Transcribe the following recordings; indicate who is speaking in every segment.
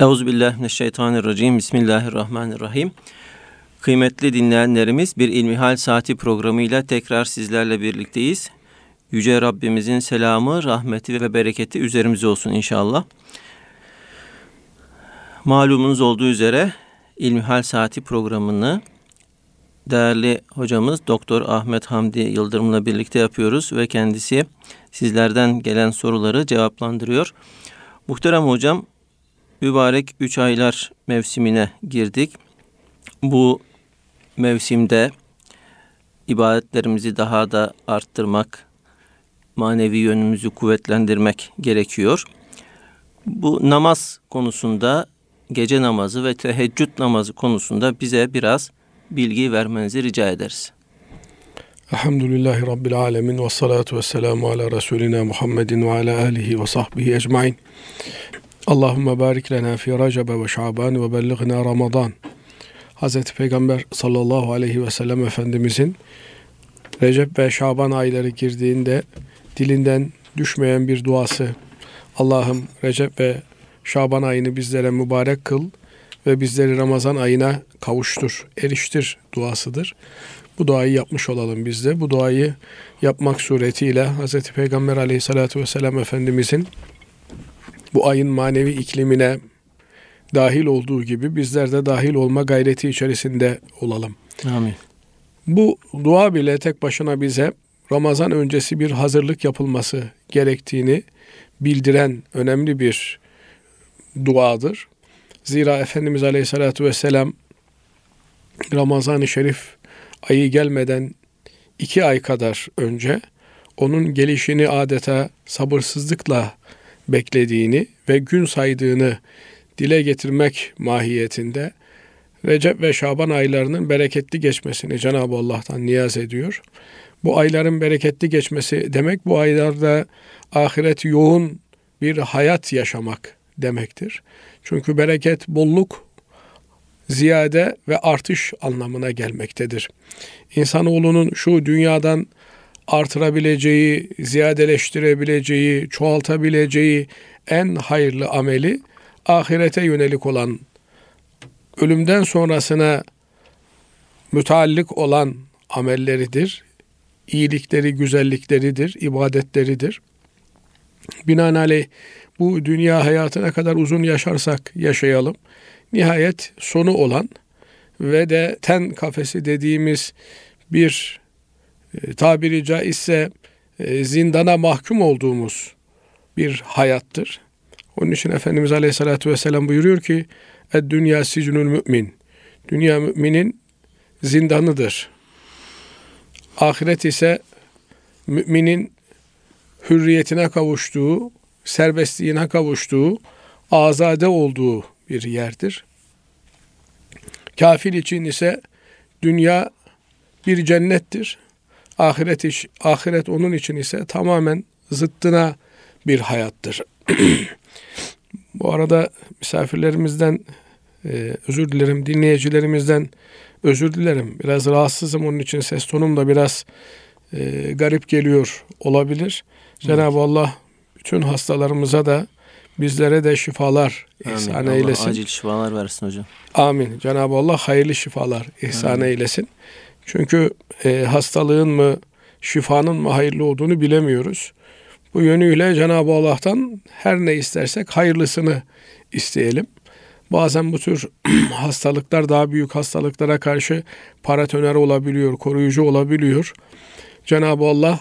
Speaker 1: Euzubillahimineşşeytanirracim. Bismillahirrahmanirrahim. Kıymetli dinleyenlerimiz bir İlmihal Saati programıyla tekrar sizlerle birlikteyiz. Yüce Rabbimizin selamı, rahmeti ve bereketi üzerimize olsun inşallah. Malumunuz olduğu üzere İlmihal Saati programını değerli hocamız Doktor Ahmet Hamdi Yıldırım'la birlikte yapıyoruz ve kendisi sizlerden gelen soruları cevaplandırıyor. Muhterem hocam mübarek üç aylar mevsimine girdik. Bu mevsimde ibadetlerimizi daha da arttırmak, manevi yönümüzü kuvvetlendirmek gerekiyor. Bu namaz konusunda, gece namazı ve teheccüd namazı konusunda bize biraz bilgi vermenizi rica ederiz.
Speaker 2: Elhamdülillahi Rabbil Alemin ve salatu ve selamu ala Resulina Muhammedin ve ala alihi ve sahbihi ecmain. Allahümme barik lena fi Recebe ve Şaban ve bellighna Ramazan. Hz. Peygamber sallallahu aleyhi ve sellem Efendimizin Recep ve Şaban ayları girdiğinde dilinden düşmeyen bir duası. Allah'ım Recep ve Şaban ayını bizlere mübarek kıl ve bizleri Ramazan ayına kavuştur, eriştir duasıdır. Bu duayı yapmış olalım biz de. Bu duayı yapmak suretiyle Hz. Peygamber aleyhissalatü vesselam Efendimizin bu ayın manevi iklimine dahil olduğu gibi bizler de dahil olma gayreti içerisinde olalım.
Speaker 1: Amin.
Speaker 2: Bu dua bile tek başına bize Ramazan öncesi bir hazırlık yapılması gerektiğini bildiren önemli bir duadır. Zira Efendimiz Aleyhisselatü Vesselam Ramazan-ı Şerif ayı gelmeden iki ay kadar önce onun gelişini adeta sabırsızlıkla beklediğini ve gün saydığını dile getirmek mahiyetinde Recep ve Şaban aylarının bereketli geçmesini Cenab-ı Allah'tan niyaz ediyor. Bu ayların bereketli geçmesi demek bu aylarda ahiret yoğun bir hayat yaşamak demektir. Çünkü bereket, bolluk, ziyade ve artış anlamına gelmektedir. İnsanoğlunun şu dünyadan artırabileceği, ziyadeleştirebileceği, çoğaltabileceği en hayırlı ameli ahirete yönelik olan, ölümden sonrasına müteallik olan amelleridir. İyilikleri, güzellikleridir, ibadetleridir. Binaenaleyh bu dünya hayatına kadar uzun yaşarsak yaşayalım. Nihayet sonu olan ve de ten kafesi dediğimiz bir tabiri caizse e, zindana mahkum olduğumuz bir hayattır. Onun için Efendimiz Aleyhisselatü Vesselam buyuruyor ki dünya sicnül mümin. Dünya müminin zindanıdır. Ahiret ise müminin hürriyetine kavuştuğu, serbestliğine kavuştuğu, azade olduğu bir yerdir. Kafir için ise dünya bir cennettir. Ahiret iş, ahiret onun için ise tamamen zıttına bir hayattır. Bu arada misafirlerimizden e, özür dilerim, dinleyicilerimizden özür dilerim. Biraz rahatsızım onun için ses tonum da biraz e, garip geliyor olabilir. Evet. Cenab-ı Allah bütün hastalarımıza da bizlere de şifalar
Speaker 1: Amin.
Speaker 2: ihsan
Speaker 1: Allah
Speaker 2: eylesin.
Speaker 1: acil şifalar versin hocam.
Speaker 2: Amin. Cenab-ı Allah hayırlı şifalar ihsan Amin. eylesin. Çünkü e, hastalığın mı, şifanın mı hayırlı olduğunu bilemiyoruz. Bu yönüyle Cenab-ı Allah'tan her ne istersek hayırlısını isteyelim. Bazen bu tür hastalıklar daha büyük hastalıklara karşı paratoner olabiliyor, koruyucu olabiliyor. Cenab-ı Allah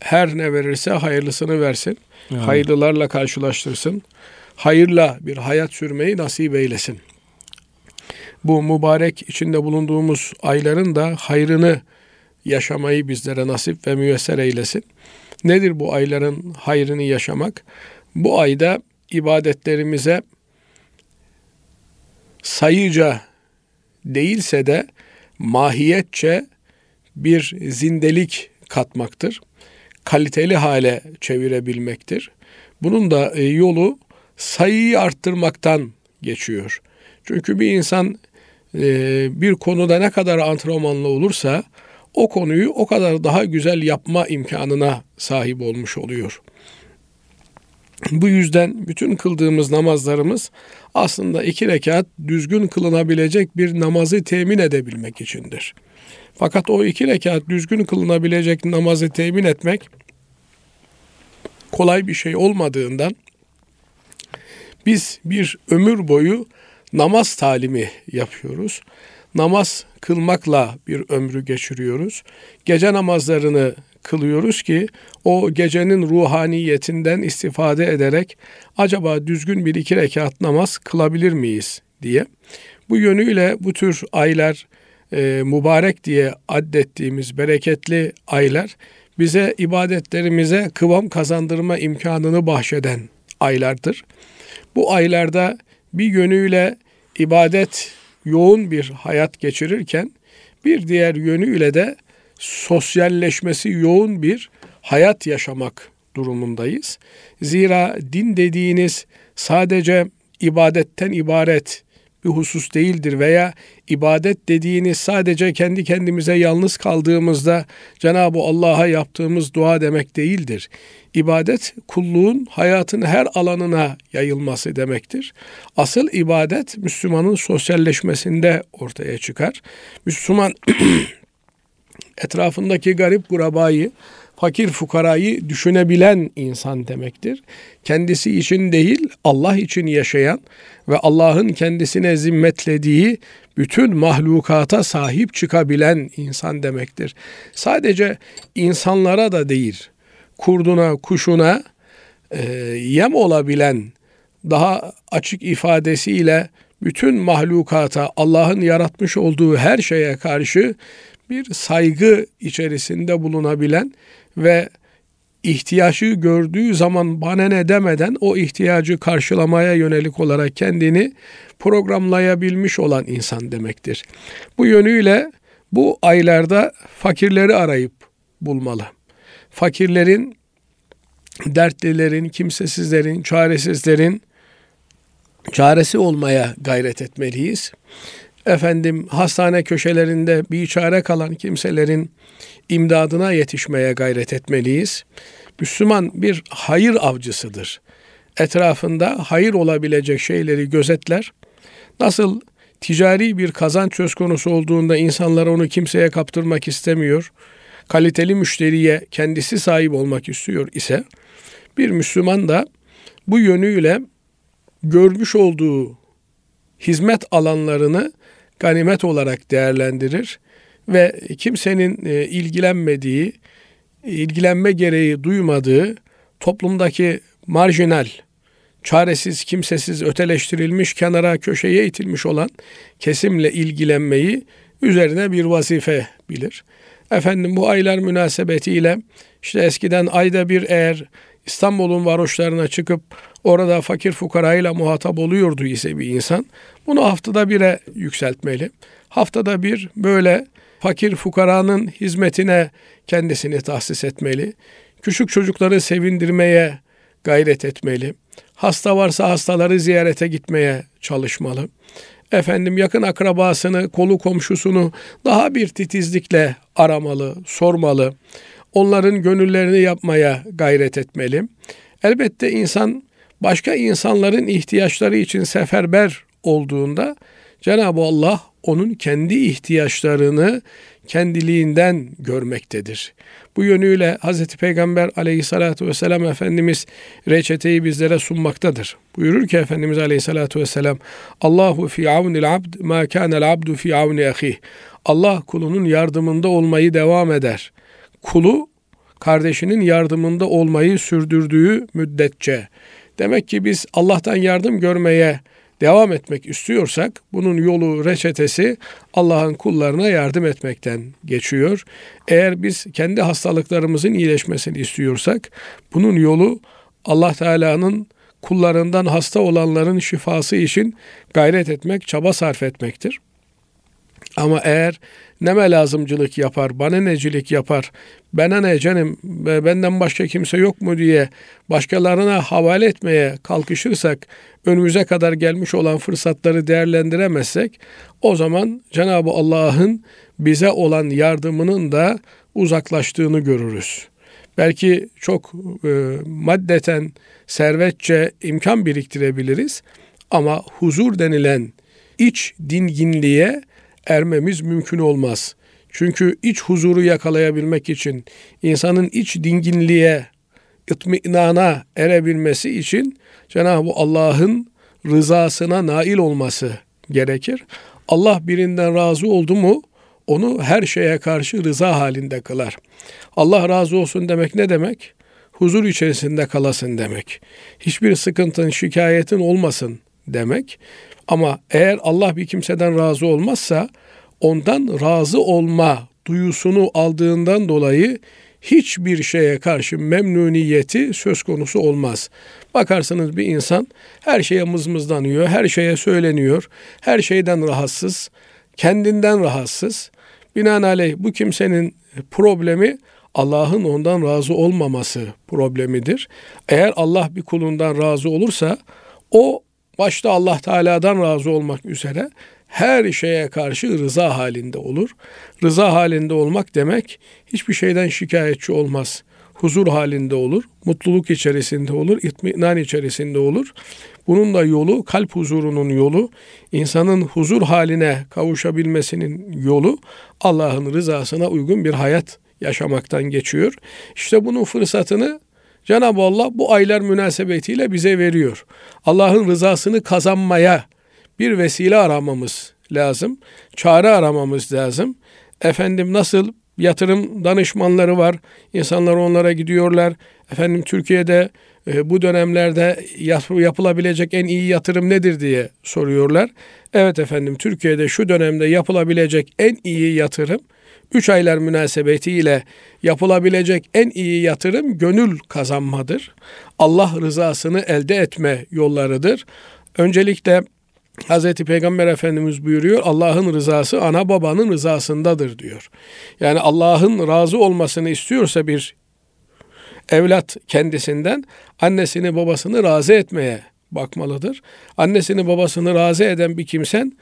Speaker 2: her ne verirse hayırlısını versin. Yani. Hayırlılarla karşılaştırsın. Hayırla bir hayat sürmeyi nasip eylesin. Bu mübarek içinde bulunduğumuz ayların da hayrını yaşamayı bizlere nasip ve müyesser eylesin. Nedir bu ayların hayrını yaşamak? Bu ayda ibadetlerimize sayıca değilse de mahiyetçe bir zindelik katmaktır. Kaliteli hale çevirebilmektir. Bunun da e, yolu sayıyı arttırmaktan geçiyor. Çünkü bir insan bir konuda ne kadar antrenmanlı olursa o konuyu o kadar daha güzel yapma imkanına sahip olmuş oluyor. Bu yüzden bütün kıldığımız namazlarımız aslında iki rekat düzgün kılınabilecek bir namazı temin edebilmek içindir. Fakat o iki rekat düzgün kılınabilecek namazı temin etmek kolay bir şey olmadığından biz bir ömür boyu namaz talimi yapıyoruz. Namaz kılmakla bir ömrü geçiriyoruz. Gece namazlarını kılıyoruz ki o gecenin ruhaniyetinden istifade ederek acaba düzgün bir iki rekat namaz kılabilir miyiz diye. Bu yönüyle bu tür aylar e, mübarek diye addettiğimiz bereketli aylar bize ibadetlerimize kıvam kazandırma imkanını bahşeden aylardır. Bu aylarda bir yönüyle ibadet yoğun bir hayat geçirirken bir diğer yönüyle de sosyalleşmesi yoğun bir hayat yaşamak durumundayız. Zira din dediğiniz sadece ibadetten ibaret bir husus değildir veya ibadet dediğiniz sadece kendi kendimize yalnız kaldığımızda Cenab-ı Allah'a yaptığımız dua demek değildir. İbadet kulluğun hayatın her alanına yayılması demektir. Asıl ibadet Müslümanın sosyalleşmesinde ortaya çıkar. Müslüman etrafındaki garip kurabayı, fakir fukarayı düşünebilen insan demektir. Kendisi için değil, Allah için yaşayan ve Allah'ın kendisine zimmetlediği bütün mahlukata sahip çıkabilen insan demektir. Sadece insanlara da değil, kurduna, kuşuna e, yem olabilen daha açık ifadesiyle bütün mahlukata Allah'ın yaratmış olduğu her şeye karşı bir saygı içerisinde bulunabilen ve ihtiyacı gördüğü zaman bana ne demeden o ihtiyacı karşılamaya yönelik olarak kendini programlayabilmiş olan insan demektir. Bu yönüyle bu aylarda fakirleri arayıp bulmalı. Fakirlerin, dertlilerin, kimsesizlerin, çaresizlerin çaresi olmaya gayret etmeliyiz efendim hastane köşelerinde bir çare kalan kimselerin imdadına yetişmeye gayret etmeliyiz. Müslüman bir hayır avcısıdır. Etrafında hayır olabilecek şeyleri gözetler. Nasıl ticari bir kazanç söz konusu olduğunda insanlar onu kimseye kaptırmak istemiyor. Kaliteli müşteriye kendisi sahip olmak istiyor ise bir Müslüman da bu yönüyle görmüş olduğu hizmet alanlarını ganimet olarak değerlendirir ve kimsenin e, ilgilenmediği, ilgilenme gereği duymadığı toplumdaki marjinal, çaresiz, kimsesiz, öteleştirilmiş, kenara, köşeye itilmiş olan kesimle ilgilenmeyi üzerine bir vazife bilir. Efendim bu aylar münasebetiyle işte eskiden ayda bir eğer İstanbul'un varoşlarına çıkıp orada fakir fukarayla muhatap oluyordu ise bir insan bunu haftada bire yükseltmeli. Haftada bir böyle fakir fukaranın hizmetine kendisini tahsis etmeli. Küçük çocukları sevindirmeye gayret etmeli. Hasta varsa hastaları ziyarete gitmeye çalışmalı. Efendim yakın akrabasını, kolu komşusunu daha bir titizlikle aramalı, sormalı. Onların gönüllerini yapmaya gayret etmeli. Elbette insan başka insanların ihtiyaçları için seferber olduğunda Cenab-ı Allah onun kendi ihtiyaçlarını kendiliğinden görmektedir. Bu yönüyle Hz. Peygamber aleyhissalatü vesselam Efendimiz reçeteyi bizlere sunmaktadır. Buyurur ki Efendimiz aleyhissalatü vesselam Allahu fi avnil abd ma kanel abdu fi avni ahih. Allah kulunun yardımında olmayı devam eder. Kulu kardeşinin yardımında olmayı sürdürdüğü müddetçe. Demek ki biz Allah'tan yardım görmeye devam etmek istiyorsak bunun yolu reçetesi Allah'ın kullarına yardım etmekten geçiyor. Eğer biz kendi hastalıklarımızın iyileşmesini istiyorsak bunun yolu Allah Teala'nın kullarından hasta olanların şifası için gayret etmek, çaba sarf etmektir. Ama eğer neme lazımcılık yapar, bana necilik yapar, bana ne canım, benden başka kimse yok mu diye başkalarına havale etmeye kalkışırsak, önümüze kadar gelmiş olan fırsatları değerlendiremezsek, o zaman Cenab-ı Allah'ın bize olan yardımının da uzaklaştığını görürüz. Belki çok e, maddeten, servetçe imkan biriktirebiliriz. Ama huzur denilen iç dinginliğe ermemiz mümkün olmaz. Çünkü iç huzuru yakalayabilmek için, insanın iç dinginliğe, itminana erebilmesi için Cenab-ı Allah'ın rızasına nail olması gerekir. Allah birinden razı oldu mu onu her şeye karşı rıza halinde kılar. Allah razı olsun demek ne demek? Huzur içerisinde kalasın demek. Hiçbir sıkıntın, şikayetin olmasın demek. Ama eğer Allah bir kimseden razı olmazsa ondan razı olma duyusunu aldığından dolayı hiçbir şeye karşı memnuniyeti söz konusu olmaz. Bakarsınız bir insan her şeye mızmızlanıyor, her şeye söyleniyor, her şeyden rahatsız, kendinden rahatsız. Binaenaleyh bu kimsenin problemi Allah'ın ondan razı olmaması problemidir. Eğer Allah bir kulundan razı olursa o başta Allah Teala'dan razı olmak üzere her şeye karşı rıza halinde olur. Rıza halinde olmak demek hiçbir şeyden şikayetçi olmaz. Huzur halinde olur, mutluluk içerisinde olur, itminan içerisinde olur. Bunun da yolu, kalp huzurunun yolu, insanın huzur haline kavuşabilmesinin yolu Allah'ın rızasına uygun bir hayat yaşamaktan geçiyor. İşte bunun fırsatını Cenab-ı Allah bu aylar münasebetiyle bize veriyor. Allah'ın rızasını kazanmaya bir vesile aramamız lazım. Çare aramamız lazım. Efendim nasıl yatırım danışmanları var. İnsanlar onlara gidiyorlar. Efendim Türkiye'de e, bu dönemlerde yapılabilecek en iyi yatırım nedir diye soruyorlar. Evet efendim Türkiye'de şu dönemde yapılabilecek en iyi yatırım 3 aylar münasebetiyle yapılabilecek en iyi yatırım gönül kazanmadır. Allah rızasını elde etme yollarıdır. Öncelikle Hz. Peygamber Efendimiz buyuruyor Allah'ın rızası ana babanın rızasındadır diyor. Yani Allah'ın razı olmasını istiyorsa bir evlat kendisinden annesini babasını razı etmeye bakmalıdır. Annesini babasını razı eden bir kimsen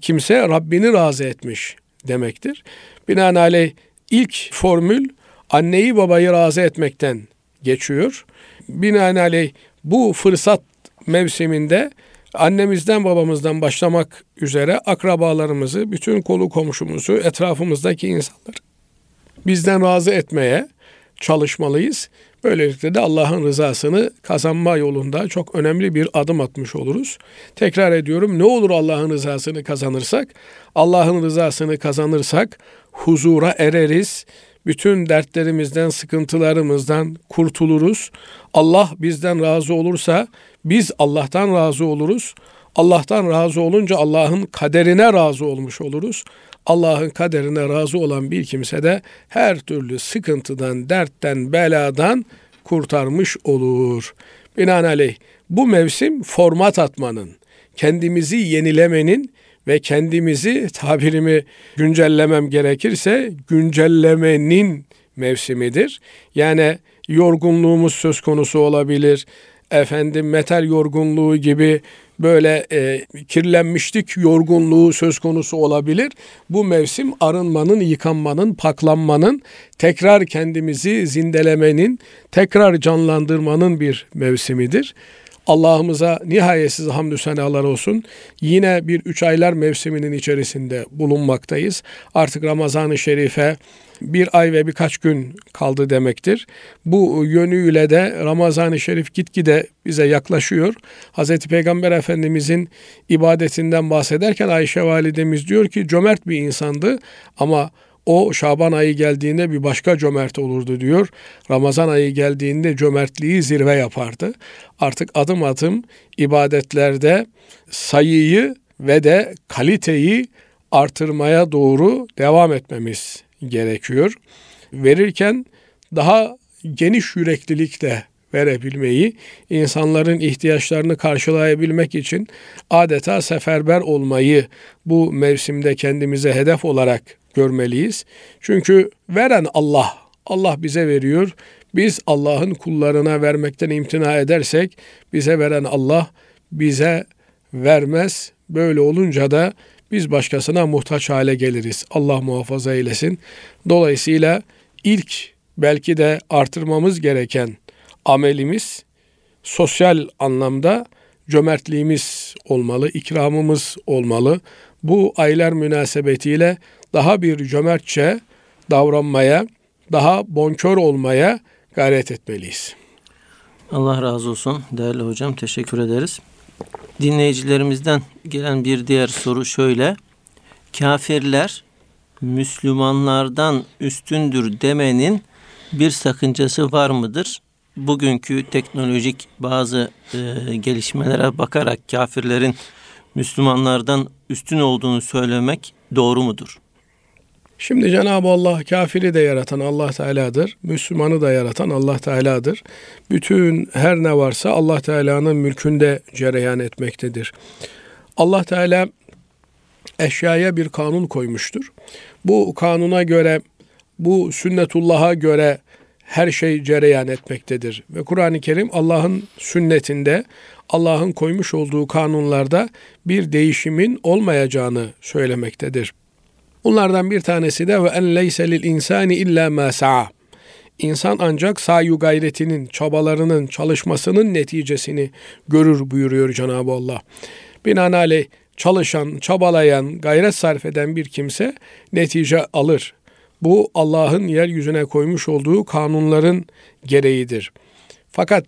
Speaker 2: kimse Rabbini razı etmiş demektir. Binaenaleyh ilk formül anneyi babayı razı etmekten geçiyor. Binaenaleyh bu fırsat mevsiminde annemizden babamızdan başlamak üzere akrabalarımızı, bütün kolu komşumuzu, etrafımızdaki insanları bizden razı etmeye çalışmalıyız. Böylelikle de Allah'ın rızasını kazanma yolunda çok önemli bir adım atmış oluruz. Tekrar ediyorum ne olur Allah'ın rızasını kazanırsak? Allah'ın rızasını kazanırsak huzura ereriz. Bütün dertlerimizden, sıkıntılarımızdan kurtuluruz. Allah bizden razı olursa biz Allah'tan razı oluruz. Allah'tan razı olunca Allah'ın kaderine razı olmuş oluruz. Allah'ın kaderine razı olan bir kimse de her türlü sıkıntıdan, dertten, beladan kurtarmış olur. Binaenaleyh bu mevsim format atmanın, kendimizi yenilemenin ve kendimizi tabirimi güncellemem gerekirse güncellemenin mevsimidir. Yani yorgunluğumuz söz konusu olabilir. Efendim metal yorgunluğu gibi böyle e, kirlenmişlik yorgunluğu söz konusu olabilir. Bu mevsim arınmanın, yıkanmanın, paklanmanın, tekrar kendimizi zindelemenin, tekrar canlandırmanın bir mevsimidir. Allah'ımıza nihayetsiz hamdü senalar olsun. Yine bir üç aylar mevsiminin içerisinde bulunmaktayız. Artık Ramazan-ı Şerif'e bir ay ve birkaç gün kaldı demektir. Bu yönüyle de Ramazan-ı Şerif gitgide bize yaklaşıyor. Hz. Peygamber Efendimizin ibadetinden bahsederken Ayşe validemiz diyor ki cömert bir insandı ama o Şaban ayı geldiğinde bir başka cömert olurdu diyor. Ramazan ayı geldiğinde cömertliği zirve yapardı. Artık adım adım ibadetlerde sayıyı ve de kaliteyi artırmaya doğru devam etmemiz gerekiyor. Verirken daha geniş yüreklilikle verebilmeyi, insanların ihtiyaçlarını karşılayabilmek için adeta seferber olmayı bu mevsimde kendimize hedef olarak görmeliyiz. Çünkü veren Allah, Allah bize veriyor. Biz Allah'ın kullarına vermekten imtina edersek bize veren Allah bize vermez. Böyle olunca da biz başkasına muhtaç hale geliriz. Allah muhafaza eylesin. Dolayısıyla ilk belki de artırmamız gereken amelimiz sosyal anlamda cömertliğimiz olmalı, ikramımız olmalı. Bu aylar münasebetiyle daha bir cömertçe davranmaya, daha bonkör olmaya gayret etmeliyiz.
Speaker 1: Allah razı olsun değerli hocam teşekkür ederiz. Dinleyicilerimizden gelen bir diğer soru şöyle. Kafirler Müslümanlardan üstündür demenin bir sakıncası var mıdır? Bugünkü teknolojik bazı e, gelişmelere bakarak kafirlerin Müslümanlardan üstün olduğunu söylemek doğru mudur?
Speaker 2: Şimdi Cenab-ı Allah kafiri de yaratan Allah Teala'dır. Müslümanı da yaratan Allah Teala'dır. Bütün her ne varsa Allah Teala'nın mülkünde cereyan etmektedir. Allah Teala eşyaya bir kanun koymuştur. Bu kanuna göre, bu sünnetullah'a göre her şey cereyan etmektedir. Ve Kur'an-ı Kerim Allah'ın sünnetinde, Allah'ın koymuş olduğu kanunlarda bir değişimin olmayacağını söylemektedir. Bunlardan bir tanesi de ve en leyse insani illa ma. İnsan ancak sayu gayretinin, çabalarının, çalışmasının neticesini görür buyuruyor Cenab-ı Allah. Binaenaleyh çalışan, çabalayan, gayret sarf eden bir kimse netice alır. Bu Allah'ın yeryüzüne koymuş olduğu kanunların gereğidir. Fakat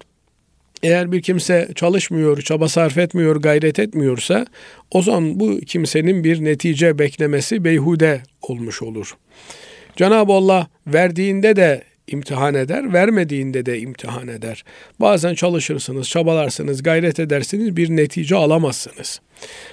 Speaker 2: eğer bir kimse çalışmıyor, çaba sarf etmiyor, gayret etmiyorsa o zaman bu kimsenin bir netice beklemesi beyhude olmuş olur. Cenab-ı Allah verdiğinde de imtihan eder, vermediğinde de imtihan eder. Bazen çalışırsınız, çabalarsınız, gayret edersiniz, bir netice alamazsınız.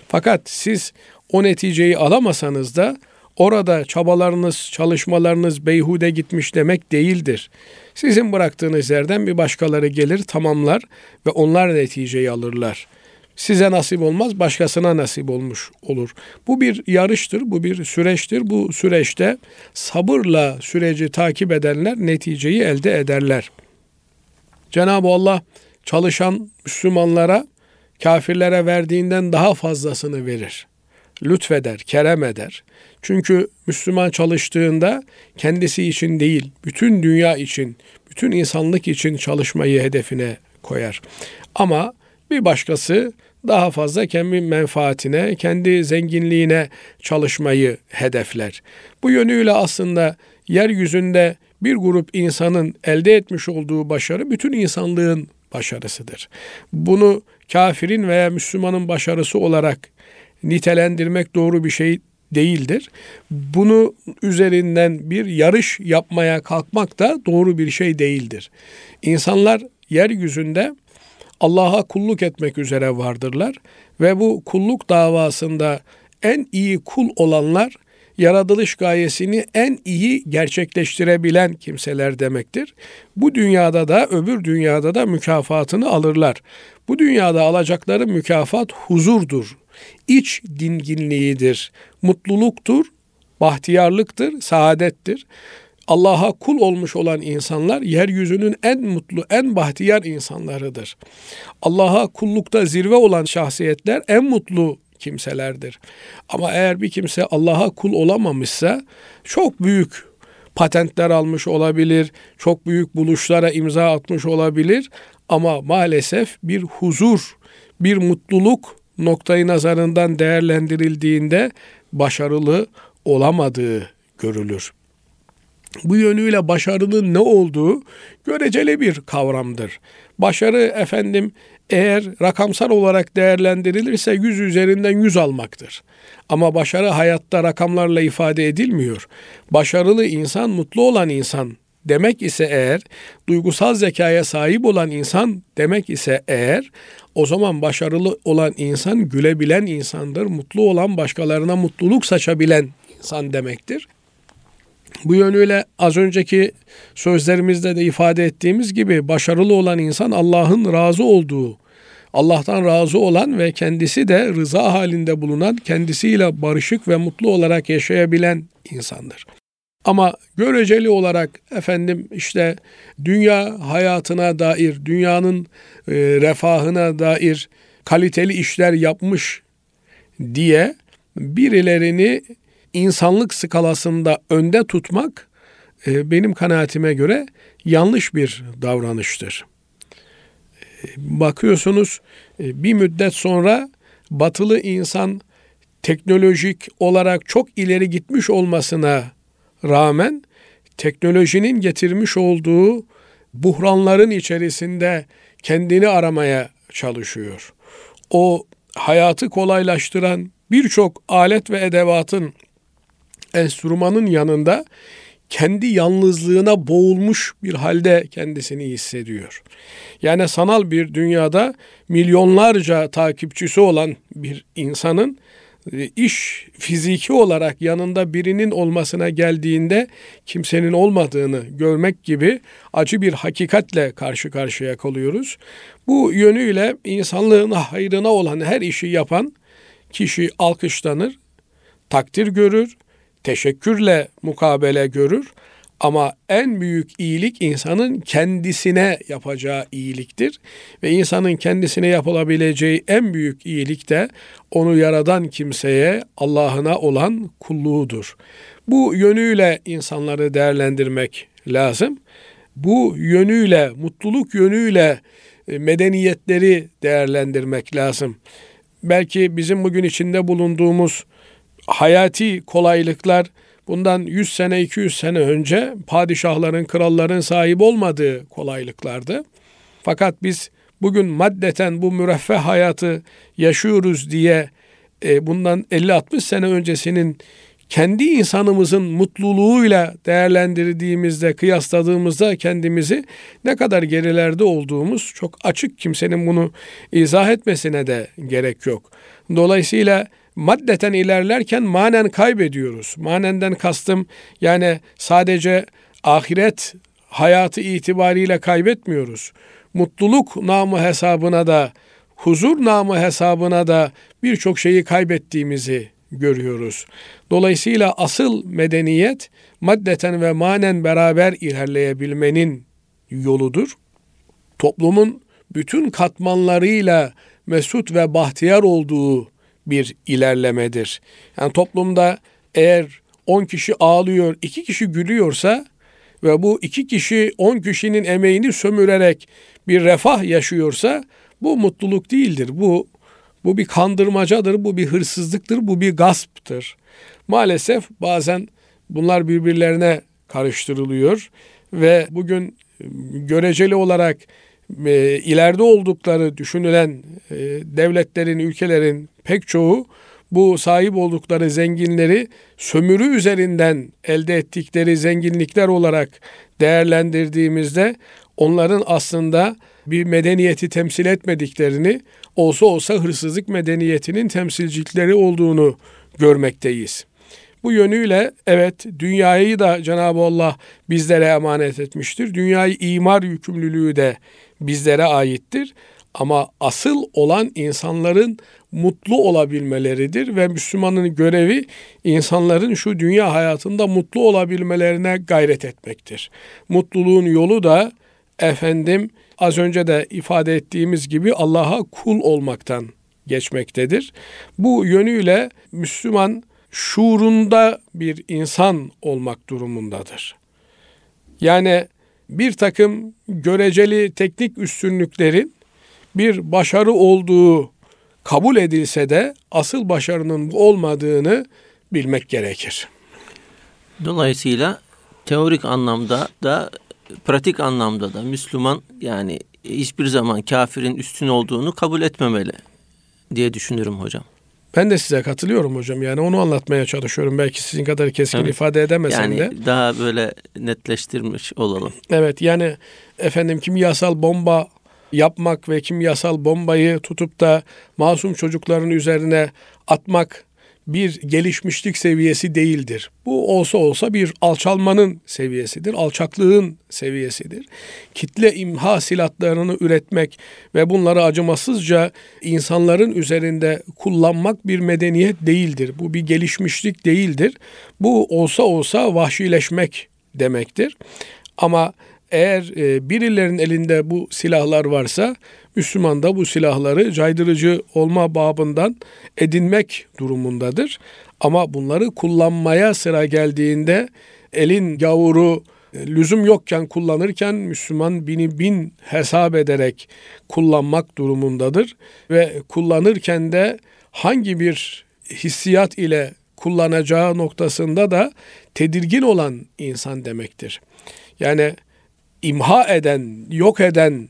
Speaker 2: Fakat siz o neticeyi alamasanız da orada çabalarınız, çalışmalarınız beyhude gitmiş demek değildir. Sizin bıraktığınız yerden bir başkaları gelir, tamamlar ve onlar neticeyi alırlar. Size nasip olmaz, başkasına nasip olmuş olur. Bu bir yarıştır, bu bir süreçtir. Bu süreçte sabırla süreci takip edenler neticeyi elde ederler. Cenab-ı Allah çalışan Müslümanlara kafirlere verdiğinden daha fazlasını verir. Lütfeder, kerem eder. Çünkü Müslüman çalıştığında kendisi için değil, bütün dünya için, bütün insanlık için çalışmayı hedefine koyar. Ama bir başkası daha fazla kendi menfaatine, kendi zenginliğine çalışmayı hedefler. Bu yönüyle aslında yeryüzünde bir grup insanın elde etmiş olduğu başarı bütün insanlığın başarısıdır. Bunu kafirin veya Müslümanın başarısı olarak nitelendirmek doğru bir şey değildir. Bunu üzerinden bir yarış yapmaya kalkmak da doğru bir şey değildir. İnsanlar yeryüzünde Allah'a kulluk etmek üzere vardırlar ve bu kulluk davasında en iyi kul olanlar yaratılış gayesini en iyi gerçekleştirebilen kimseler demektir. Bu dünyada da öbür dünyada da mükafatını alırlar. Bu dünyada alacakları mükafat huzurdur, iç dinginliğidir, mutluluktur, bahtiyarlıktır, saadettir. Allah'a kul olmuş olan insanlar yeryüzünün en mutlu, en bahtiyar insanlarıdır. Allah'a kullukta zirve olan şahsiyetler en mutlu kimselerdir. Ama eğer bir kimse Allah'a kul olamamışsa çok büyük patentler almış olabilir, çok büyük buluşlara imza atmış olabilir ama maalesef bir huzur, bir mutluluk noktayı nazarından değerlendirildiğinde başarılı olamadığı görülür. Bu yönüyle başarının ne olduğu göreceli bir kavramdır. Başarı efendim eğer rakamsal olarak değerlendirilirse 100 üzerinden 100 almaktır. Ama başarı hayatta rakamlarla ifade edilmiyor. Başarılı insan mutlu olan insan demek ise eğer duygusal zekaya sahip olan insan demek ise eğer o zaman başarılı olan insan gülebilen insandır. Mutlu olan başkalarına mutluluk saçabilen insan demektir. Bu yönüyle az önceki sözlerimizde de ifade ettiğimiz gibi başarılı olan insan Allah'ın razı olduğu, Allah'tan razı olan ve kendisi de rıza halinde bulunan, kendisiyle barışık ve mutlu olarak yaşayabilen insandır. Ama göreceli olarak efendim işte dünya hayatına dair, dünyanın e, refahına dair kaliteli işler yapmış diye birilerini insanlık skalasında önde tutmak e, benim kanaatime göre yanlış bir davranıştır. E, bakıyorsunuz e, bir müddet sonra batılı insan teknolojik olarak çok ileri gitmiş olmasına rağmen teknolojinin getirmiş olduğu buhranların içerisinde kendini aramaya çalışıyor. O hayatı kolaylaştıran birçok alet ve edevatın enstrümanın yanında kendi yalnızlığına boğulmuş bir halde kendisini hissediyor. Yani sanal bir dünyada milyonlarca takipçisi olan bir insanın iş fiziki olarak yanında birinin olmasına geldiğinde kimsenin olmadığını görmek gibi acı bir hakikatle karşı karşıya kalıyoruz. Bu yönüyle insanlığın hayrına olan her işi yapan kişi alkışlanır, takdir görür, teşekkürle mukabele görür ama en büyük iyilik insanın kendisine yapacağı iyiliktir. Ve insanın kendisine yapılabileceği en büyük iyilik de onu yaradan kimseye Allah'ına olan kulluğudur. Bu yönüyle insanları değerlendirmek lazım. Bu yönüyle, mutluluk yönüyle e, medeniyetleri değerlendirmek lazım. Belki bizim bugün içinde bulunduğumuz hayati kolaylıklar bundan 100 sene 200 sene önce padişahların, kralların sahip olmadığı kolaylıklardı. Fakat biz bugün maddeten bu müreffeh hayatı yaşıyoruz diye e, bundan 50-60 sene öncesinin kendi insanımızın mutluluğuyla değerlendirdiğimizde, kıyasladığımızda kendimizi ne kadar gerilerde olduğumuz çok açık kimsenin bunu izah etmesine de gerek yok. Dolayısıyla maddeten ilerlerken manen kaybediyoruz. Manenden kastım yani sadece ahiret hayatı itibariyle kaybetmiyoruz. Mutluluk namı hesabına da, huzur namı hesabına da birçok şeyi kaybettiğimizi görüyoruz. Dolayısıyla asıl medeniyet maddeten ve manen beraber ilerleyebilmenin yoludur. Toplumun bütün katmanlarıyla mesut ve bahtiyar olduğu bir ilerlemedir. Yani toplumda eğer 10 kişi ağlıyor, 2 kişi gülüyorsa ve bu iki kişi 10 kişinin emeğini sömürerek bir refah yaşıyorsa bu mutluluk değildir. Bu bu bir kandırmacadır, bu bir hırsızlıktır, bu bir gasptır. Maalesef bazen bunlar birbirlerine karıştırılıyor ve bugün göreceli olarak e, ileride oldukları düşünülen e, devletlerin, ülkelerin pek çoğu bu sahip oldukları zenginleri sömürü üzerinden elde ettikleri zenginlikler olarak değerlendirdiğimizde onların aslında bir medeniyeti temsil etmediklerini, olsa olsa hırsızlık medeniyetinin temsilcilikleri olduğunu görmekteyiz. Bu yönüyle evet dünyayı da Cenab-ı Allah bizlere emanet etmiştir. Dünyayı imar yükümlülüğü de bizlere aittir. Ama asıl olan insanların mutlu olabilmeleridir ve Müslümanın görevi insanların şu dünya hayatında mutlu olabilmelerine gayret etmektir. Mutluluğun yolu da efendim az önce de ifade ettiğimiz gibi Allah'a kul olmaktan geçmektedir. Bu yönüyle Müslüman şuurunda bir insan olmak durumundadır. Yani bir takım göreceli teknik üstünlüklerin bir başarı olduğu kabul edilse de asıl başarının bu olmadığını bilmek gerekir.
Speaker 1: Dolayısıyla teorik anlamda da pratik anlamda da Müslüman yani hiçbir zaman kafirin üstün olduğunu kabul etmemeli diye düşünürüm hocam.
Speaker 2: Ben de size katılıyorum hocam. Yani onu anlatmaya çalışıyorum. Belki sizin kadar keskin evet. ifade edemesem
Speaker 1: yani
Speaker 2: de.
Speaker 1: daha böyle netleştirmiş olalım.
Speaker 2: Evet yani efendim kimyasal bomba yapmak ve kimyasal bombayı tutup da masum çocukların üzerine atmak bir gelişmişlik seviyesi değildir. Bu olsa olsa bir alçalmanın seviyesidir, alçaklığın seviyesidir. Kitle imha silahlarını üretmek ve bunları acımasızca insanların üzerinde kullanmak bir medeniyet değildir. Bu bir gelişmişlik değildir. Bu olsa olsa vahşileşmek demektir. Ama eğer e, birilerinin elinde bu silahlar varsa Müslüman da bu silahları caydırıcı olma babından edinmek durumundadır. Ama bunları kullanmaya sıra geldiğinde elin gavuru e, lüzum yokken kullanırken Müslüman bini bin hesap ederek kullanmak durumundadır ve kullanırken de hangi bir hissiyat ile kullanacağı noktasında da tedirgin olan insan demektir. Yani imha eden, yok eden,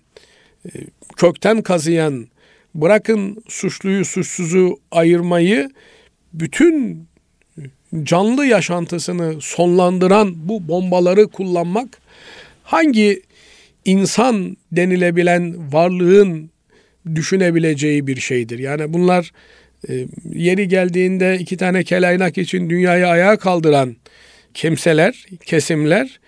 Speaker 2: e, kökten kazıyan, bırakın suçluyu suçsuzu ayırmayı bütün canlı yaşantısını sonlandıran bu bombaları kullanmak hangi insan denilebilen varlığın düşünebileceği bir şeydir. Yani bunlar e, yeri geldiğinde iki tane kelaynak için dünyayı ayağa kaldıran kimseler, kesimler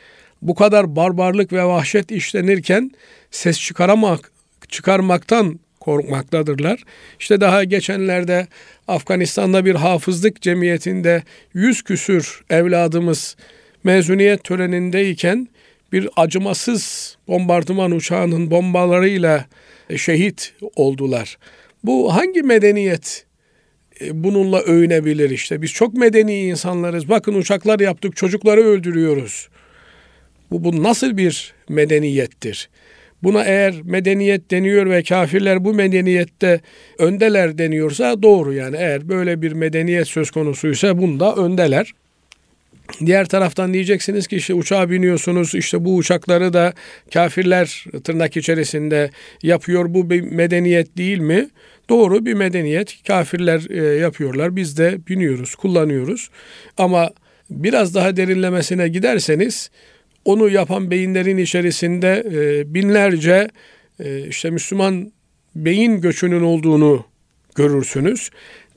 Speaker 2: bu kadar barbarlık ve vahşet işlenirken ses çıkaramak, çıkarmaktan korkmaktadırlar. İşte daha geçenlerde Afganistan'da bir hafızlık cemiyetinde yüz küsür evladımız mezuniyet törenindeyken bir acımasız bombardıman uçağının bombalarıyla şehit oldular. Bu hangi medeniyet e, bununla övünebilir işte. Biz çok medeni insanlarız. Bakın uçaklar yaptık, çocukları öldürüyoruz. Bu, bu nasıl bir medeniyettir? Buna eğer medeniyet deniyor ve kafirler bu medeniyette öndeler deniyorsa doğru yani eğer böyle bir medeniyet söz konusuysa bunda öndeler. Diğer taraftan diyeceksiniz ki işte uçağa biniyorsunuz işte bu uçakları da kafirler tırnak içerisinde yapıyor bu bir medeniyet değil mi? Doğru bir medeniyet kafirler e, yapıyorlar biz de biniyoruz kullanıyoruz ama biraz daha derinlemesine giderseniz onu yapan beyinlerin içerisinde e, binlerce e, işte Müslüman beyin göçünün olduğunu görürsünüz.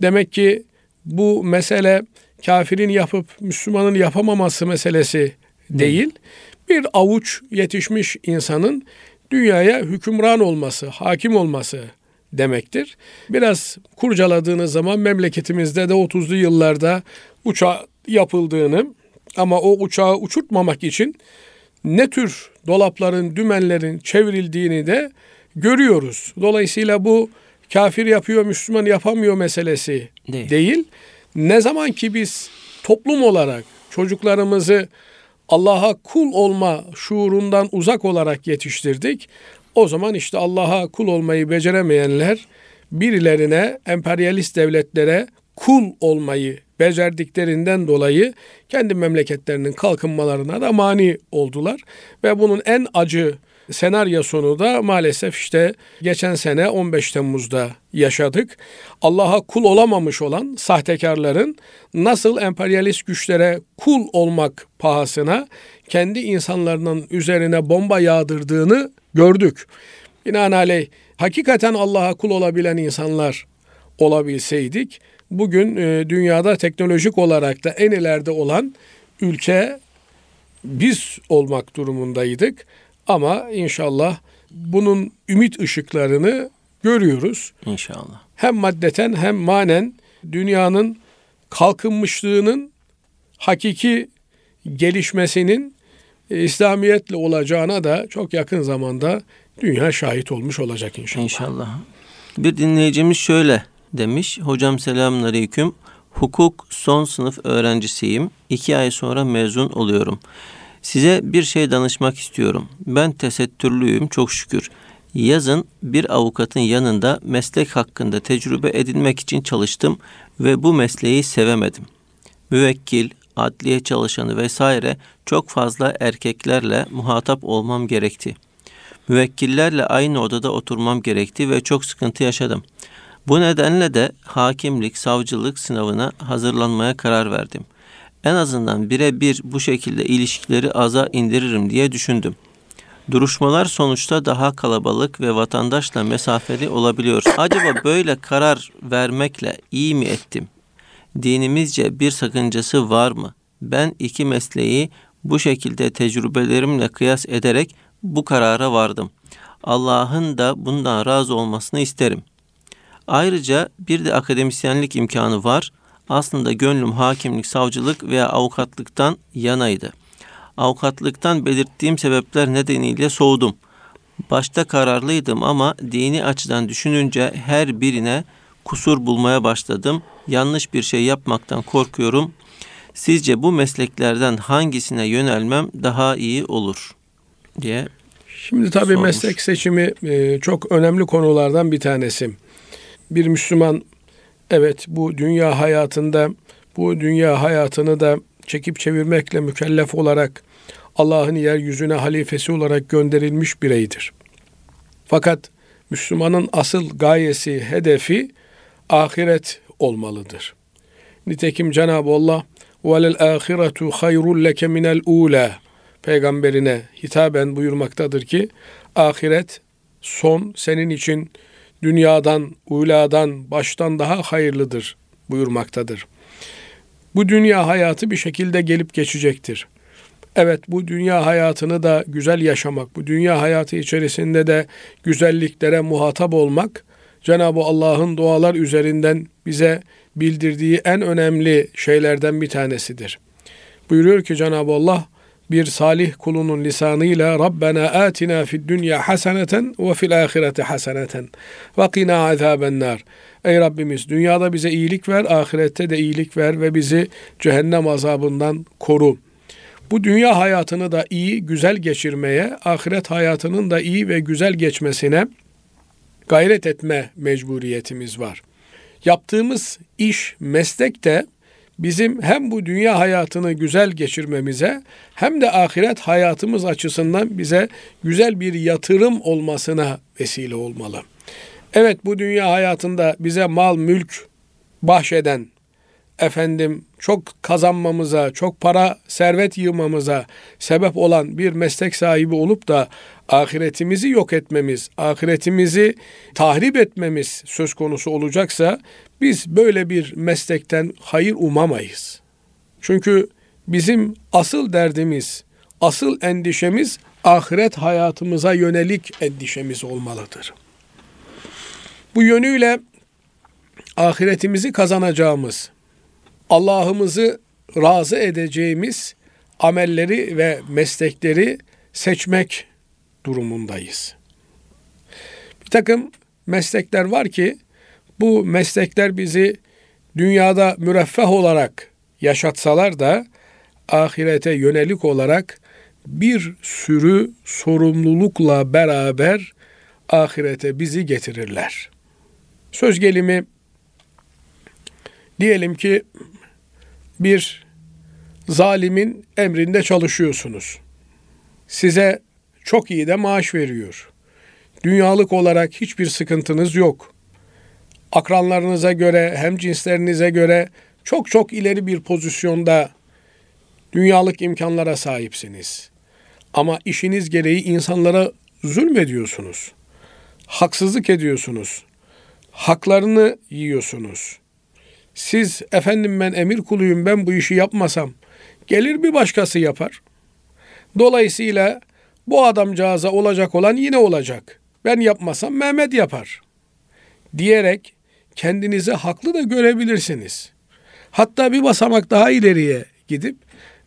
Speaker 2: Demek ki bu mesele kafirin yapıp Müslümanın yapamaması meselesi değil. Bir avuç yetişmiş insanın dünyaya hükümran olması, hakim olması demektir. Biraz kurcaladığınız zaman memleketimizde de 30'lu yıllarda uçağı yapıldığını ama o uçağı uçurtmamak için ne tür dolapların, dümenlerin çevrildiğini de görüyoruz. Dolayısıyla bu kafir yapıyor, Müslüman yapamıyor meselesi değil. değil. Ne zaman ki biz toplum olarak çocuklarımızı Allah'a kul olma şuurundan uzak olarak yetiştirdik. O zaman işte Allah'a kul olmayı beceremeyenler birilerine, emperyalist devletlere kul olmayı becerdiklerinden dolayı kendi memleketlerinin kalkınmalarına da mani oldular. Ve bunun en acı senaryosunu da maalesef işte geçen sene 15 Temmuz'da yaşadık. Allah'a kul olamamış olan sahtekarların nasıl emperyalist güçlere kul olmak pahasına kendi insanlarının üzerine bomba yağdırdığını gördük. Binaenaleyh hakikaten Allah'a kul olabilen insanlar olabilseydik bugün e, dünyada teknolojik olarak da en ileride olan ülke biz olmak durumundaydık. Ama inşallah bunun ümit ışıklarını görüyoruz.
Speaker 1: İnşallah.
Speaker 2: Hem maddeten hem manen dünyanın kalkınmışlığının hakiki gelişmesinin e, İslamiyetle olacağına da çok yakın zamanda dünya şahit olmuş olacak inşallah.
Speaker 1: İnşallah. Bir dinleyicimiz şöyle demiş. Hocam selamünaleyküm. Hukuk son sınıf öğrencisiyim. İki ay sonra mezun oluyorum. Size bir şey danışmak istiyorum. Ben tesettürlüyüm çok şükür. Yazın bir avukatın yanında meslek hakkında tecrübe edinmek için çalıştım ve bu mesleği sevemedim. Müvekkil, adliye çalışanı vesaire çok fazla erkeklerle muhatap olmam gerekti. Müvekkillerle aynı odada oturmam gerekti ve çok sıkıntı yaşadım. Bu nedenle de hakimlik, savcılık sınavına hazırlanmaya karar verdim. En azından birebir bu şekilde ilişkileri aza indiririm diye düşündüm. Duruşmalar sonuçta daha kalabalık ve vatandaşla mesafeli olabiliyor. Acaba böyle karar vermekle iyi mi ettim? Dinimizce bir sakıncası var mı? Ben iki mesleği bu şekilde tecrübelerimle kıyas ederek bu karara vardım. Allah'ın da bundan razı olmasını isterim. Ayrıca bir de akademisyenlik imkanı var. Aslında gönlüm hakimlik, savcılık veya avukatlıktan yanaydı. Avukatlıktan belirttiğim sebepler nedeniyle soğudum. Başta kararlıydım ama dini açıdan düşününce her birine kusur bulmaya başladım. Yanlış bir şey yapmaktan korkuyorum. Sizce bu mesleklerden hangisine yönelmem daha iyi olur diye
Speaker 2: Şimdi tabii
Speaker 1: sormuş.
Speaker 2: meslek seçimi e, çok önemli konulardan bir tanesi bir Müslüman evet bu dünya hayatında bu dünya hayatını da çekip çevirmekle mükellef olarak Allah'ın yeryüzüne halifesi olarak gönderilmiş bireydir. Fakat Müslümanın asıl gayesi, hedefi ahiret olmalıdır. Nitekim Cenab-ı Allah velel ahiretu hayrul leke minel ula peygamberine hitaben buyurmaktadır ki ahiret son senin için dünyadan, uladan, baştan daha hayırlıdır buyurmaktadır. Bu dünya hayatı bir şekilde gelip geçecektir. Evet bu dünya hayatını da güzel yaşamak, bu dünya hayatı içerisinde de güzelliklere muhatap olmak Cenab-ı Allah'ın dualar üzerinden bize bildirdiği en önemli şeylerden bir tanesidir. Buyuruyor ki Cenab-ı Allah bir salih kulunun lisanıyla Rabbena atina fid dünya haseneten ve fil ahireti haseneten ve qina azaben nar. Ey Rabbimiz dünyada bize iyilik ver, ahirette de iyilik ver ve bizi cehennem azabından koru. Bu dünya hayatını da iyi, güzel geçirmeye, ahiret hayatının da iyi ve güzel geçmesine gayret etme mecburiyetimiz var. Yaptığımız iş, meslek de bizim hem bu dünya hayatını güzel geçirmemize hem de ahiret hayatımız açısından bize güzel bir yatırım olmasına vesile olmalı. Evet bu dünya hayatında bize mal, mülk bahşeden, efendim çok kazanmamıza, çok para, servet yığmamıza sebep olan bir meslek sahibi olup da ahiretimizi yok etmemiz, ahiretimizi tahrip etmemiz söz konusu olacaksa biz böyle bir meslekten hayır umamayız. Çünkü bizim asıl derdimiz, asıl endişemiz ahiret hayatımıza yönelik endişemiz olmalıdır. Bu yönüyle ahiretimizi kazanacağımız, Allah'ımızı razı edeceğimiz amelleri ve meslekleri seçmek durumundayız. Bir takım meslekler var ki bu meslekler bizi dünyada müreffeh olarak yaşatsalar da ahirete yönelik olarak bir sürü sorumlulukla beraber ahirete bizi getirirler. Söz gelimi diyelim ki bir zalimin emrinde çalışıyorsunuz. Size çok iyi de maaş veriyor. Dünyalık olarak hiçbir sıkıntınız yok. Akranlarınıza göre, hem cinslerinize göre çok çok ileri bir pozisyonda dünyalık imkanlara sahipsiniz. Ama işiniz gereği insanlara zulmediyorsunuz. Haksızlık ediyorsunuz. Haklarını yiyorsunuz. Siz efendim ben emir kuluyum ben bu işi yapmasam gelir bir başkası yapar. Dolayısıyla bu adamcağıza olacak olan yine olacak. Ben yapmasam Mehmet yapar. Diyerek kendinizi haklı da görebilirsiniz. Hatta bir basamak daha ileriye gidip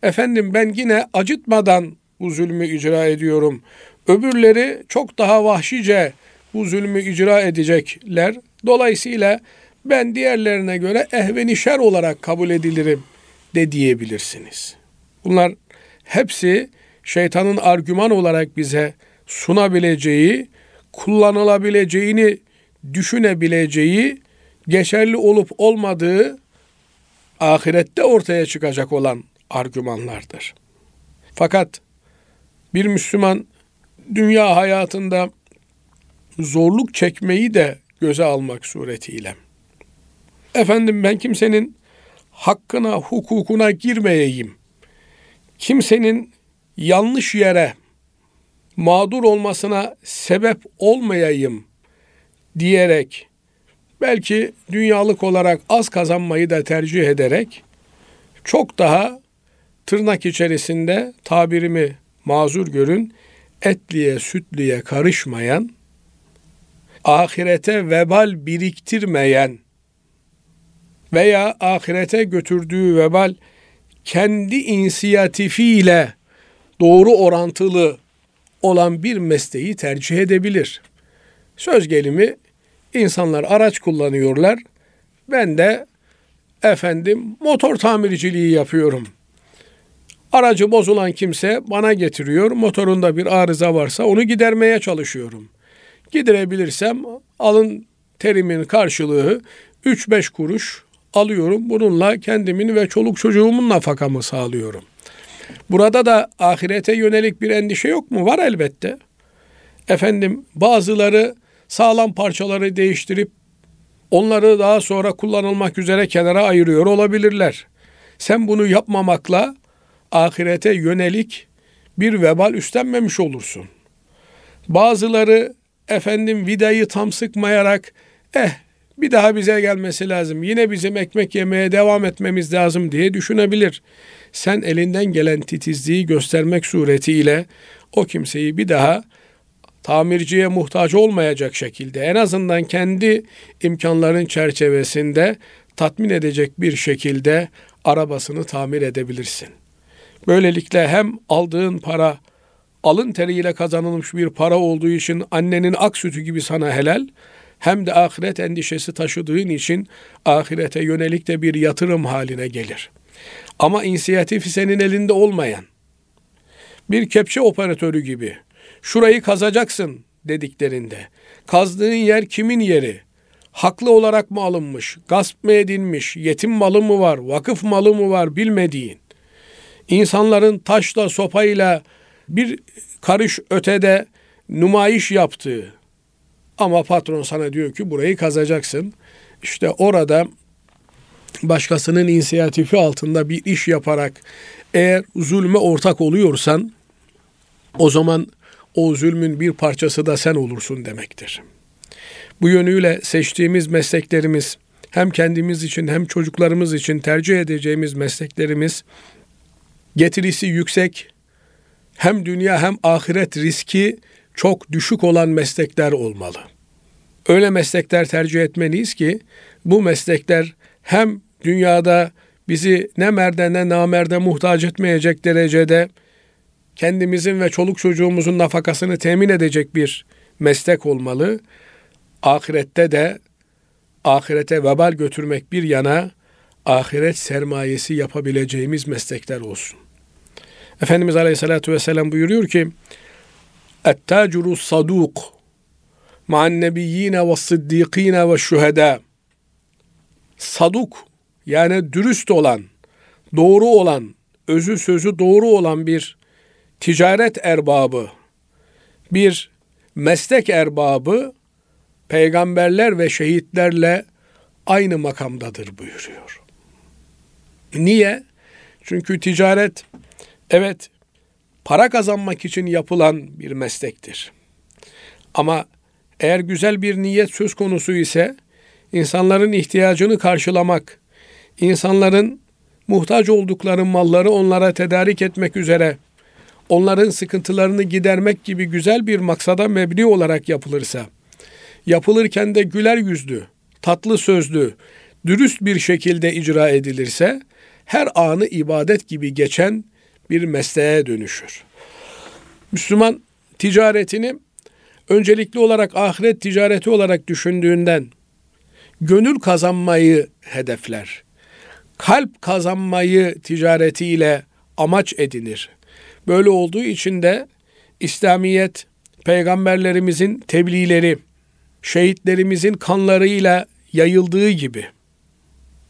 Speaker 2: efendim ben yine acıtmadan bu zulmü icra ediyorum. Öbürleri çok daha vahşice bu zulmü icra edecekler. Dolayısıyla ben diğerlerine göre ehveni şer olarak kabul edilirim de diyebilirsiniz. Bunlar hepsi şeytanın argüman olarak bize sunabileceği, kullanılabileceğini düşünebileceği, geçerli olup olmadığı ahirette ortaya çıkacak olan argümanlardır. Fakat bir Müslüman dünya hayatında zorluk çekmeyi de göze almak suretiyle efendim ben kimsenin hakkına, hukukuna girmeyeyim. Kimsenin yanlış yere mağdur olmasına sebep olmayayım diyerek belki dünyalık olarak az kazanmayı da tercih ederek çok daha tırnak içerisinde tabirimi mazur görün etliye sütliye karışmayan ahirete vebal biriktirmeyen veya ahirete götürdüğü vebal kendi inisiyatifiyle doğru orantılı olan bir mesleği tercih edebilir. Söz gelimi insanlar araç kullanıyorlar. Ben de efendim motor tamirciliği yapıyorum. Aracı bozulan kimse bana getiriyor. Motorunda bir arıza varsa onu gidermeye çalışıyorum. Giderebilirsem alın terimin karşılığı 3-5 kuruş alıyorum. Bununla kendimin ve çoluk çocuğumun nafakamı sağlıyorum. Burada da ahirete yönelik bir endişe yok mu? Var elbette. Efendim bazıları sağlam parçaları değiştirip onları daha sonra kullanılmak üzere kenara ayırıyor olabilirler. Sen bunu yapmamakla ahirete yönelik bir vebal üstlenmemiş olursun. Bazıları efendim vidayı tam sıkmayarak eh bir daha bize gelmesi lazım. Yine bizim ekmek yemeye devam etmemiz lazım diye düşünebilir. Sen elinden gelen titizliği göstermek suretiyle o kimseyi bir daha tamirciye muhtaç olmayacak şekilde en azından kendi imkanların çerçevesinde tatmin edecek bir şekilde arabasını tamir edebilirsin. Böylelikle hem aldığın para alın teriyle kazanılmış bir para olduğu için annenin ak sütü gibi sana helal hem de ahiret endişesi taşıdığın için ahirete yönelik de bir yatırım haline gelir. Ama inisiyatifi senin elinde olmayan bir kepçe operatörü gibi şurayı kazacaksın dediklerinde kazdığın yer kimin yeri? Haklı olarak mı alınmış? Gasp mı edilmiş? Yetim malı mı var? Vakıf malı mı var? Bilmediğin. insanların taşla sopayla bir karış ötede numayiş yaptığı ama patron sana diyor ki burayı kazacaksın. İşte orada başkasının inisiyatifi altında bir iş yaparak eğer zulme ortak oluyorsan o zaman o zulmün bir parçası da sen olursun demektir. Bu yönüyle seçtiğimiz mesleklerimiz hem kendimiz için hem çocuklarımız için tercih edeceğimiz mesleklerimiz getirisi yüksek hem dünya hem ahiret riski çok düşük olan meslekler olmalı. Öyle meslekler tercih etmeliyiz ki bu meslekler hem dünyada bizi ne merde ne namerde muhtaç etmeyecek derecede kendimizin ve çoluk çocuğumuzun nafakasını temin edecek bir meslek olmalı. Ahirette de ahirete vebal götürmek bir yana ahiret sermayesi yapabileceğimiz meslekler olsun. Efendimiz Aleyhisselatü Vesselam buyuruyor ki Ettacuru saduk ma'an nebiyyine ve sıddikine ve şühedâ saduk yani dürüst olan, doğru olan, özü sözü doğru olan bir ticaret erbabı, bir meslek erbabı peygamberler ve şehitlerle aynı makamdadır buyuruyor. Niye? Çünkü ticaret evet para kazanmak için yapılan bir meslektir. Ama eğer güzel bir niyet söz konusu ise insanların ihtiyacını karşılamak, insanların muhtaç oldukları malları onlara tedarik etmek üzere onların sıkıntılarını gidermek gibi güzel bir maksada mebni olarak yapılırsa, yapılırken de güler yüzlü, tatlı sözlü, dürüst bir şekilde icra edilirse, her anı ibadet gibi geçen bir mesleğe dönüşür. Müslüman ticaretini öncelikli olarak ahiret ticareti olarak düşündüğünden gönül kazanmayı hedefler. Kalp kazanmayı ticaretiyle amaç edinir. Böyle olduğu için de İslamiyet peygamberlerimizin tebliğleri, şehitlerimizin kanlarıyla yayıldığı gibi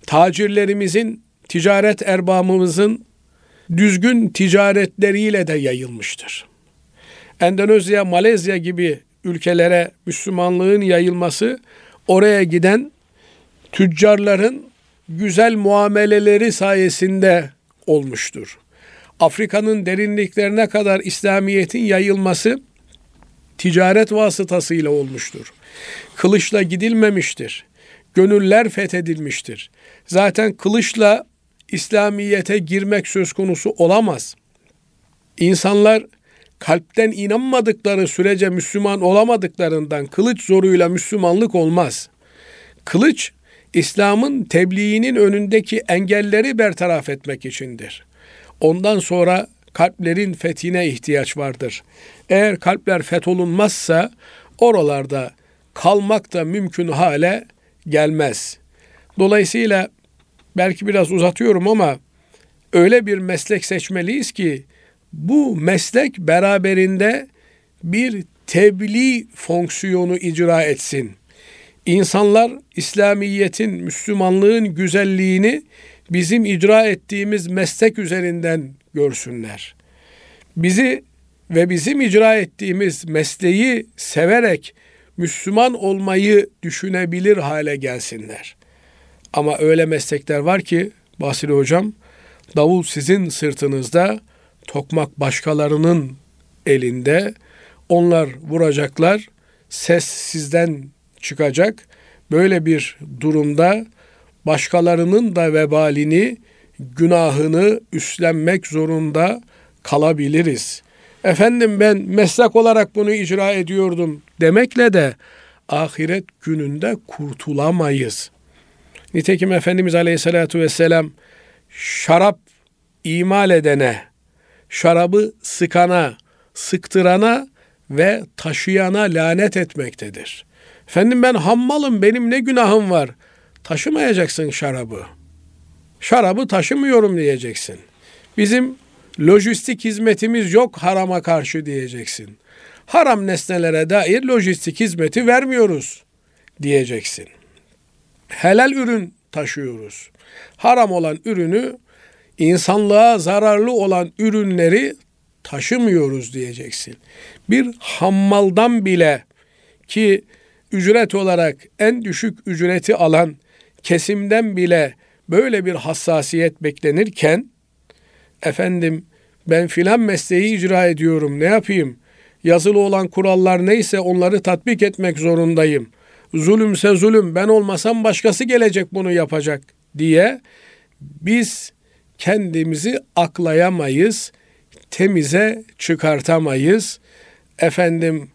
Speaker 2: tacirlerimizin, ticaret erbabımızın düzgün ticaretleriyle de yayılmıştır. Endonezya, Malezya gibi ülkelere Müslümanlığın yayılması oraya giden tüccarların güzel muameleleri sayesinde olmuştur. Afrika'nın derinliklerine kadar İslamiyet'in yayılması ticaret vasıtasıyla olmuştur. Kılıçla gidilmemiştir. Gönüller fethedilmiştir. Zaten kılıçla İslamiyete girmek söz konusu olamaz. İnsanlar kalpten inanmadıkları sürece Müslüman olamadıklarından kılıç zoruyla Müslümanlık olmaz. Kılıç İslam'ın tebliğinin önündeki engelleri bertaraf etmek içindir. Ondan sonra kalplerin fethine ihtiyaç vardır. Eğer kalpler fetholunmazsa oralarda kalmak da mümkün hale gelmez. Dolayısıyla belki biraz uzatıyorum ama öyle bir meslek seçmeliyiz ki bu meslek beraberinde bir tebliğ fonksiyonu icra etsin. İnsanlar İslamiyetin, Müslümanlığın güzelliğini bizim icra ettiğimiz meslek üzerinden görsünler. Bizi ve bizim icra ettiğimiz mesleği severek Müslüman olmayı düşünebilir hale gelsinler. Ama öyle meslekler var ki Basri Hocam, davul sizin sırtınızda, tokmak başkalarının elinde. Onlar vuracaklar, ses sizden çıkacak. Böyle bir durumda başkalarının da vebalini, günahını üstlenmek zorunda kalabiliriz. Efendim ben meslek olarak bunu icra ediyordum demekle de ahiret gününde kurtulamayız. Nitekim Efendimiz Aleyhisselatü Vesselam şarap imal edene, şarabı sıkana, sıktırana ve taşıyana lanet etmektedir. Efendim ben hammalım benim ne günahım var? Taşımayacaksın şarabı. Şarabı taşımıyorum diyeceksin. Bizim lojistik hizmetimiz yok harama karşı diyeceksin. Haram nesnelere dair lojistik hizmeti vermiyoruz diyeceksin. Helal ürün taşıyoruz. Haram olan ürünü insanlığa zararlı olan ürünleri taşımıyoruz diyeceksin. Bir hammaldan bile ki ücret olarak en düşük ücreti alan kesimden bile böyle bir hassasiyet beklenirken efendim ben filan mesleği icra ediyorum ne yapayım? Yazılı olan kurallar neyse onları tatbik etmek zorundayım. Zulümse zulüm ben olmasam başkası gelecek bunu yapacak diye biz kendimizi aklayamayız, temize çıkartamayız. Efendim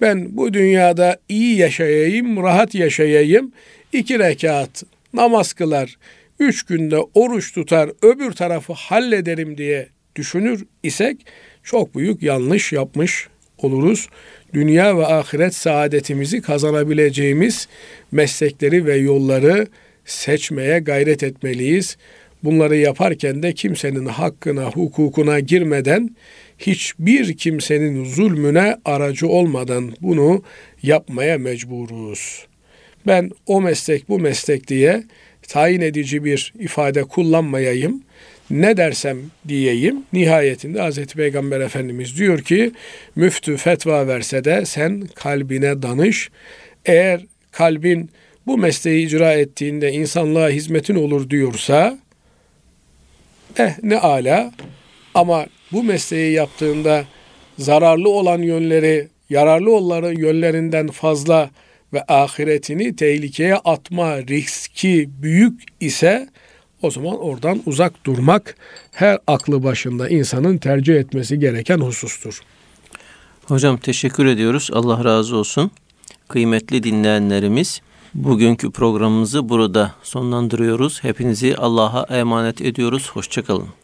Speaker 2: ben bu dünyada iyi yaşayayım, rahat yaşayayım. iki rekat namaz kılar, üç günde oruç tutar, öbür tarafı hallederim diye düşünür isek çok büyük yanlış yapmış oluruz. Dünya ve ahiret saadetimizi kazanabileceğimiz meslekleri ve yolları seçmeye gayret etmeliyiz. Bunları yaparken de kimsenin hakkına, hukukuna girmeden, hiçbir kimsenin zulmüne aracı olmadan bunu yapmaya mecburuz. Ben o meslek bu meslek diye tayin edici bir ifade kullanmayayım. Ne dersem diyeyim. Nihayetinde Hz. Peygamber Efendimiz diyor ki müftü fetva verse de sen kalbine danış. Eğer kalbin bu mesleği icra ettiğinde insanlığa hizmetin olur diyorsa eh ne ala ama bu mesleği yaptığında zararlı olan yönleri yararlı olan yönlerinden fazla ve ahiretini tehlikeye atma riski büyük ise o zaman oradan uzak durmak her aklı başında insanın tercih etmesi gereken husustur.
Speaker 1: Hocam teşekkür ediyoruz. Allah razı olsun. Kıymetli dinleyenlerimiz bugünkü programımızı burada sonlandırıyoruz. Hepinizi Allah'a emanet ediyoruz. Hoşçakalın.